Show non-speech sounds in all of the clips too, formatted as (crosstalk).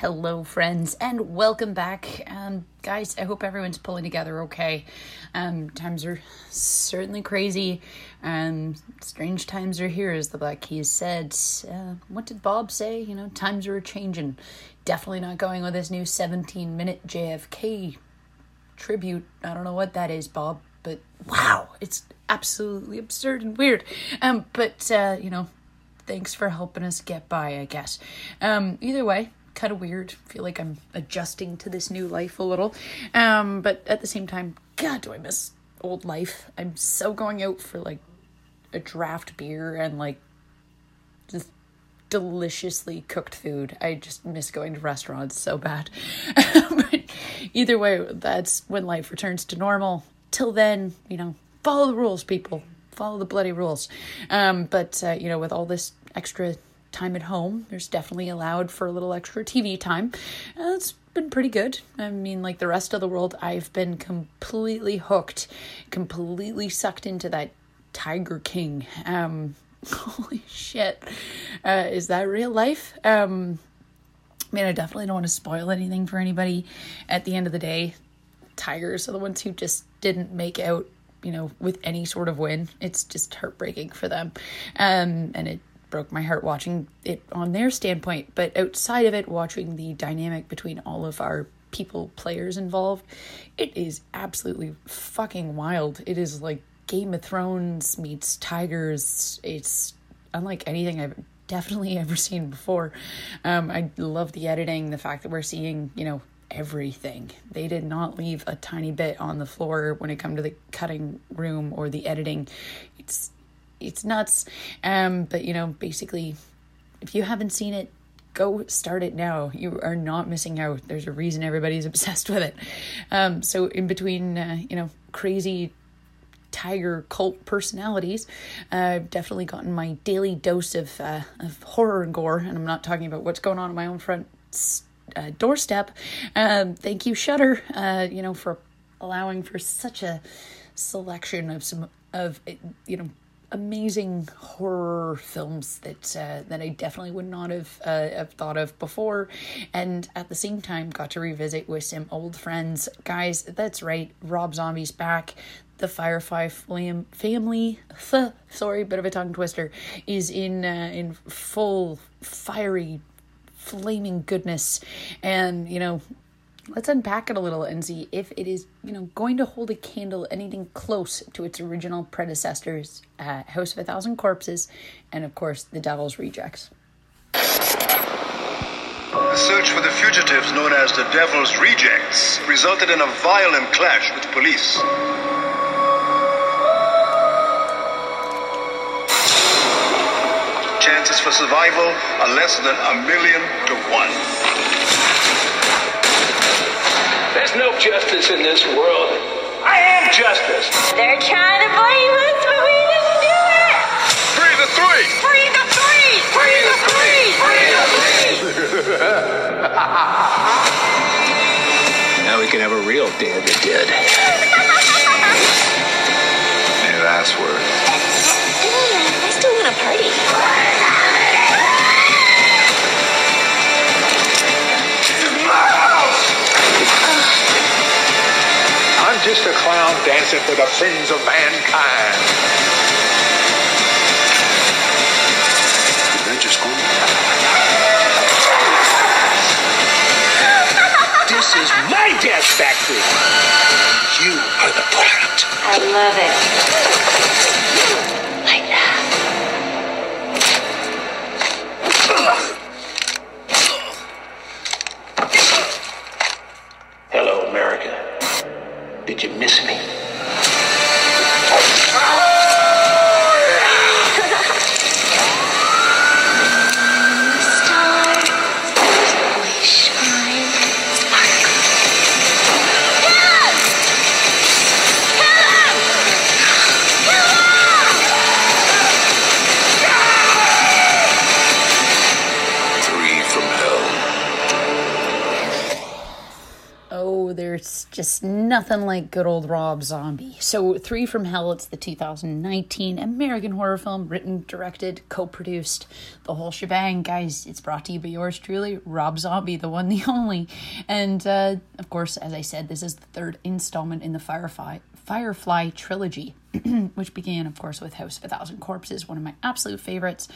Hello, friends, and welcome back. Um, guys, I hope everyone's pulling together okay. Um, times are certainly crazy, and strange times are here, as the Black Keys said. Uh, what did Bob say? You know, times are changing. Definitely not going with this new 17 minute JFK tribute. I don't know what that is, Bob, but wow, it's absolutely absurd and weird. Um, but, uh, you know, thanks for helping us get by, I guess. Um, either way, kind of weird. feel like I'm adjusting to this new life a little. Um, but at the same time, God, do I miss old life. I'm so going out for like a draft beer and like just deliciously cooked food. I just miss going to restaurants so bad. (laughs) but either way, that's when life returns to normal. Till then, you know, follow the rules, people. Follow the bloody rules. Um, but uh, you know, with all this extra time at home. There's definitely allowed for a little extra TV time. Uh, it's been pretty good. I mean, like the rest of the world, I've been completely hooked, completely sucked into that Tiger King. Um, (laughs) holy shit. Uh, is that real life? Um, I mean, I definitely don't want to spoil anything for anybody. At the end of the day, Tigers are the ones who just didn't make out, you know, with any sort of win. It's just heartbreaking for them. Um, and it broke my heart watching it on their standpoint. But outside of it, watching the dynamic between all of our people, players involved, it is absolutely fucking wild. It is like Game of Thrones meets Tigers. It's unlike anything I've definitely (laughs) ever seen before. Um, I love the editing, the fact that we're seeing, you know, everything. They did not leave a tiny bit on the floor when it come to the cutting room or the editing. It's it's nuts. Um, but you know, basically, if you haven't seen it, go start it now. You are not missing out. There's a reason everybody's (laughs) obsessed with it. Um, so in between, uh, you know, crazy tiger cult personalities, uh, I've definitely gotten my daily dose of uh, of horror and gore, and I'm not talking about what's going on in my own front uh, doorstep. Um, thank you, Shudder, Uh, you know, for allowing for such a selection of some of you know amazing horror films that uh, that I definitely would not have uh, have thought of before, and at the same time got to revisit with some old friends. Guys, that's right, Rob Zombie's back. The Firefly flam- family, (laughs) sorry, bit of a tongue twister, is in uh, in full fiery, flaming goodness, and you know let's unpack it a little and see if it is, you know, going to hold a candle anything close to its original predecessors, uh, House of a Thousand Corpses, and of course, The Devil's Rejects. The search for the fugitives known as the Devil's Rejects resulted in a violent clash with police. Chances for survival are less than a million to one. Justice in this world. I am justice. They're trying to blame us, but we didn't do it. Free the three! Free the three! Free the three! Free the three! Now we can have a real Day of the Dead. Any (laughs) last word? I still want to party. I'm just a clown dancing for the friends of mankind. Did I just go? This is my death factory. You are the product. I love it. Nothing like good old Rob Zombie. So, Three from Hell, it's the 2019 American horror film, written, directed, co produced, the whole shebang. Guys, it's brought to you by yours truly, Rob Zombie, the one, the (laughs) only. And, uh, of course, as I said, this is the third installment in the Firefly, Firefly trilogy. (clears throat) which began, of course, with House of a Thousand Corpses, one of my absolute favorites,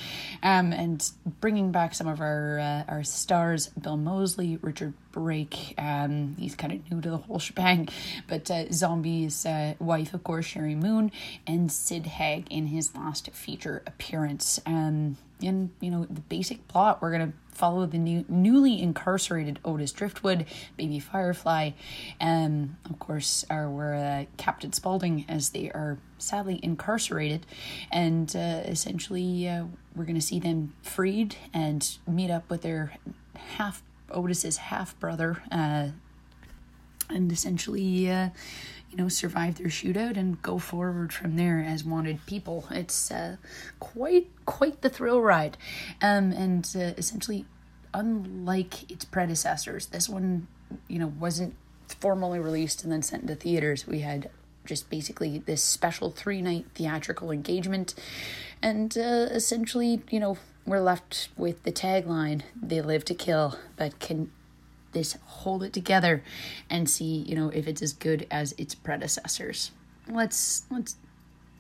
um, and bringing back some of our uh, our stars: Bill Moseley, Richard Brake. Um, he's kind of new to the whole shebang, but uh, Zombie's uh, wife, of course, Sheri Moon, and Sid Haig in his last feature appearance. Um, and you know the basic plot, we're gonna follow the new, newly incarcerated Otis Driftwood, baby Firefly, and of course, our uh, Captain Spaulding as they are sadly incarcerated, and uh, essentially uh, we're going to see them freed and meet up with their half Otis's half brother, uh, and essentially. You know, survive their shootout and go forward from there as wanted people. It's uh, quite quite the thrill ride, um, and uh, essentially, unlike its predecessors, this one, you know, wasn't formally released and then sent to theaters. We had just basically this special three night theatrical engagement, and uh, essentially, you know, we're left with the tagline: "They live to kill, but can this hold it together and see you know if it's as good as its predecessors. Let's let's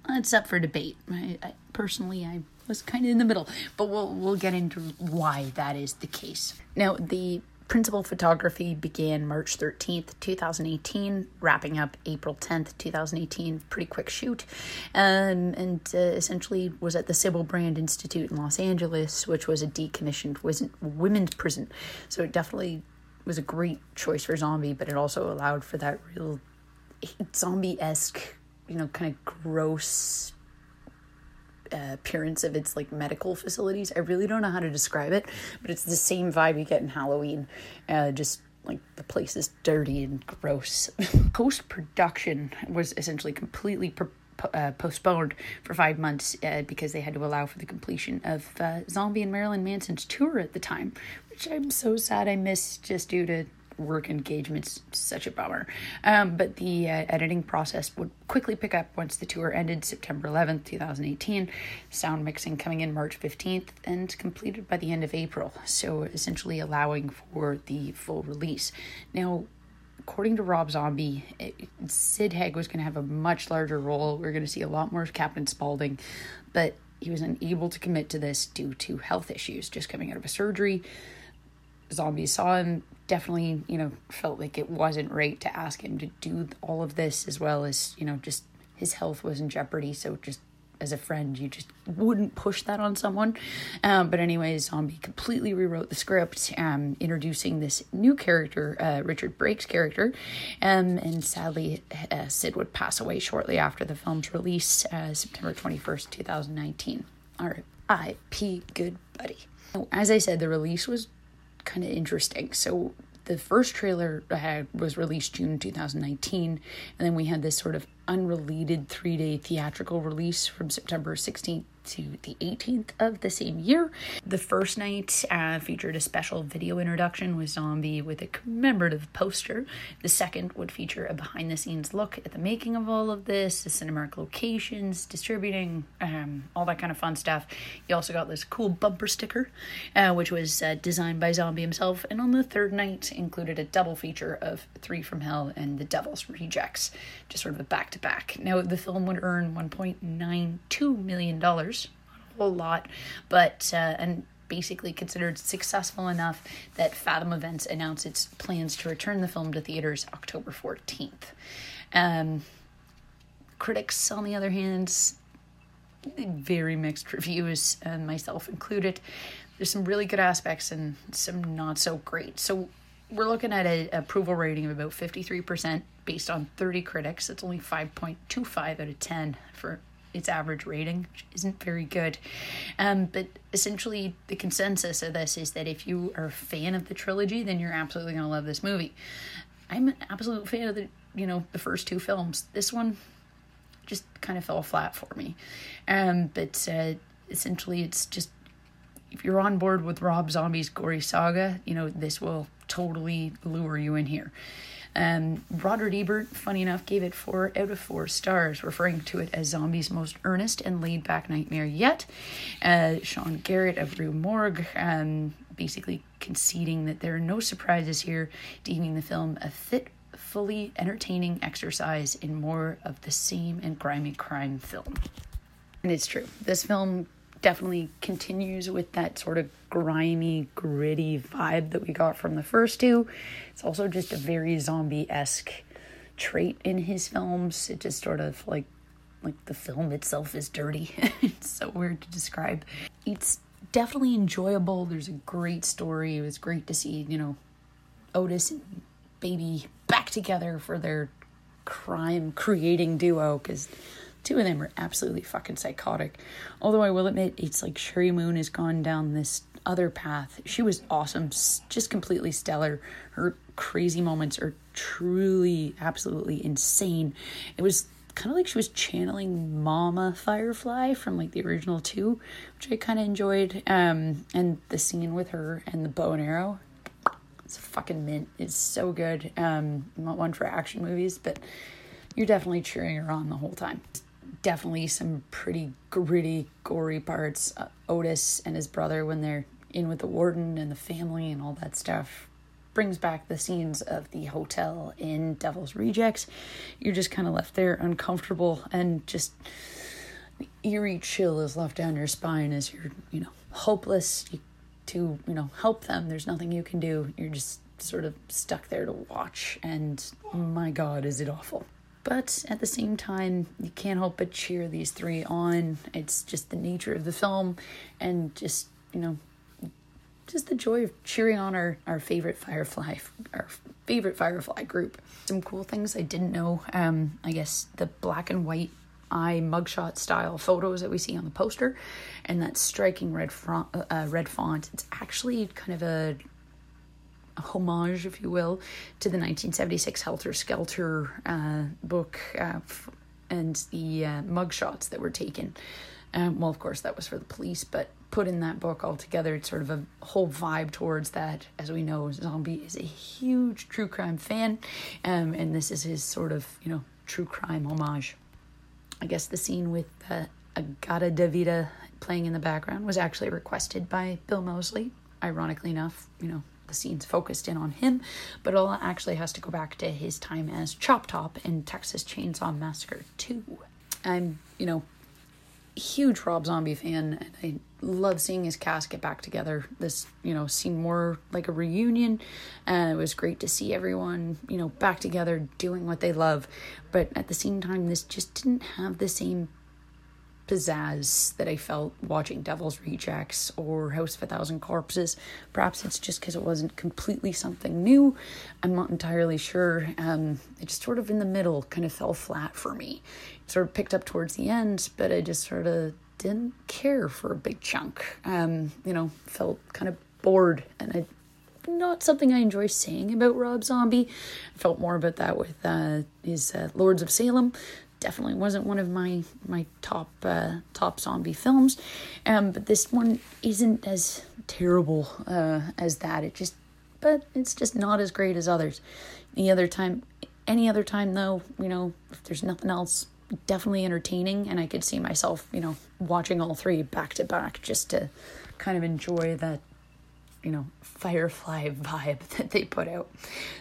that's up for debate. I, I personally i was kind of in the middle but we'll we'll get into why that is the case. Now the principal photography began march 13th 2018 wrapping up april 10th 2018 pretty quick shoot. Um, and uh, essentially was at the sybil brand institute in los angeles which was a decommissioned women's prison. So it definitely was a great choice for zombie, but it also allowed for that real zombie esque, you know, kind of gross uh, appearance of its like medical facilities. I really don't know how to describe it, but it's the same vibe you get in Halloween. Uh, just like the place is dirty and gross. Post production was essentially completely uh, postponed for five months uh, because they had to allow for the completion of uh, Zombie and Marilyn Manson's tour at the time, which I'm so sad I missed just due to work engagements. Such a bummer. Um, but the uh, editing process would quickly pick up once the tour ended September 11th, 2018. Sound mixing coming in March 15th and completed by the end of April. So essentially allowing for the full release. Now, according to Rob Zombie, it, Sid Haig was going to have a much larger role. We are going to see a lot more of Captain Spaulding, but he was unable to commit to this due to health issues, just coming out of a surgery Zombie saw him definitely you know felt like it wasn't right to ask him to do all of this as well as you know just his health was in jeopardy so just as a friend you just wouldn't push that on someone. Um, but anyways zombie completely rewrote the script um, introducing this new character uh, richard brake's character um, and sadly uh, sid would pass away shortly after the film's release uh, september 21st 2019 r.i.p good buddy. As i said the release was kind of interesting. So the first trailer uh, was released June 2019, and then we had this sort of unrelated three day theatrical release from September 16th to the 18th of the same year. The first night uh, featured a special video introduction with Zombie with a commemorative poster. The second would feature a behind the scenes look at the making of all of this, the cinematic locations, distributing, um, all that kind of fun stuff. You also got this cool bumper sticker, uh, which was uh, designed by Zombie himself. And on the third night, included a double feature of Three from Hell and The Devil's Rejects, just sort of a back to back. Now, the film would earn $1.92 million a whole lot, but uh, and basically considered successful enough that Fathom Events announced its plans to return the film to theaters October 14th. Um, critics, on the other hand, very mixed reviews, and myself included. There's some really good aspects and some not so great. So we're looking at an approval rating of about 53% based on 30 critics. It's only 5.25 out of 10 for its average rating, which isn't very good. Um, but essentially, the consensus of this is that if you are a fan of the trilogy, then you're absolutely going to love this movie. I'm an absolute fan of the, you know, the first two films. This one just kind of fell flat for me. Um, but uh, essentially, it's just if you're on board with Rob Zombie's gory saga, you know, this will totally lure you in here. Um, Roger Ebert, funny enough, gave it four out of four stars, referring to it as Zombie's most earnest and laid back nightmare yet. Uh, Sean Garrett of Rue Morgue um, basically conceding that there are no surprises here, deeming the film a fit fully entertaining exercise in more of the same and grimy crime film. And it's true. This film definitely continues with that sort of grimy, gritty vibe that we got from the first two. It's also just a very zombie esque trait in his films. It just sort of like like the film itself is dirty. (laughs) it's so weird to describe. It's definitely enjoyable. There's a great story. It was great to see, you know, Otis and Baby back together for their crime creating duo because two of them are absolutely fucking psychotic. Although I will admit, it's like Sheri Moon has gone down this other path. She was awesome, just completely stellar. Her crazy moments are truly, absolutely insane. It was kind of like she was channeling Mama Firefly from like the original two, which I kind of enjoyed. Um, and the scene with her and the bow and arrow, it's fucking mint. It's so good. Um, not one for action movies, but you're definitely cheering her on the whole time. Definitely some pretty gritty, gory parts. Uh, Otis and his brother when they're in with the warden and the family and all that stuff brings back the scenes of the hotel in Devil's Rejects. You're just kind of left there uncomfortable and just eerie chill is left down your spine as you're, you know, hopeless to, you know, help them. There's nothing you can do. You're just sort of stuck there to watch and my god, is it awful. But at the same time, you can't help but cheer these three on. It's just the nature of the film and just, you know, just the joy of cheering on our, our favorite Firefly, our favorite Firefly group. Some cool things I didn't know. Um, I guess the black and white eye mugshot style photos that we see on the poster, and that striking red font, uh, red font. It's actually kind of a, homage, if you will, to the 1976 Helter Skelter uh, book uh, and the uh, mugshots that were taken. Um, well, of course, that was for the police, but put in that book altogether. It's sort of a whole vibe towards that. As we know, Zombie is a huge true crime fan, um, and this is his sort of you know true crime homage. I guess the scene with uh, In-A-Gadda-Da-Vida playing in the background was actually requested by Bill Moseley. Ironically enough, you know the scene's focused in on him, but all actually has to go back to his time as Chop Top in Texas Chainsaw Massacre 2. I'm, you know, huge Rob Zombie fan, and I love seeing his cast get back together. This, you know, seemed more like a reunion, and it was great to see everyone, you know, back together doing what they love. But at the same time, this just didn't have the same pizzazz that I felt watching Devil's Rejects or House of a Thousand Corpses. Perhaps it's just because it wasn't completely something new. I'm not entirely sure. Um, it just sort of in the middle kind of fell flat for me. It sort of picked up towards the end, but I just sort of didn't care for a big chunk. Um, you know, felt kind of bored and I not something I enjoy saying about Rob Zombie. I felt more about that with uh, his uh, Lords of Salem definitely wasn't one of my my top uh, top zombie films, um, but this one isn't as terrible uh, as that. It just, but it's just not as great as others. The other time, any other time though, you know, if there's nothing else, definitely entertaining, and I could see myself, you know, watching all three back to back just to kind of enjoy that you know, Firefly (laughs) vibe that they put out.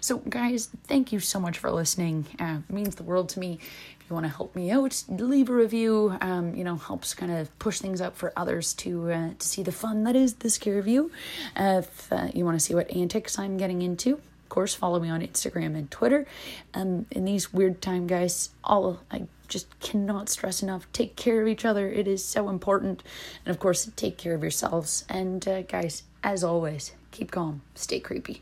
So, guys, thank you so much for listening. Uh, it means the world to me If you want to help me out, leave a review. Um, you know, helps kind of push things up for others to uh, to see the fun that is the scare review. Uh, if uh, you want to see what antics I'm getting into, of course, follow me on Instagram and Twitter. Um, in these weird time, guys, all I just cannot stress enough. Take care of each other. It is so important, and of course, take care of yourselves. And uh, guys, as always, keep calm, stay creepy.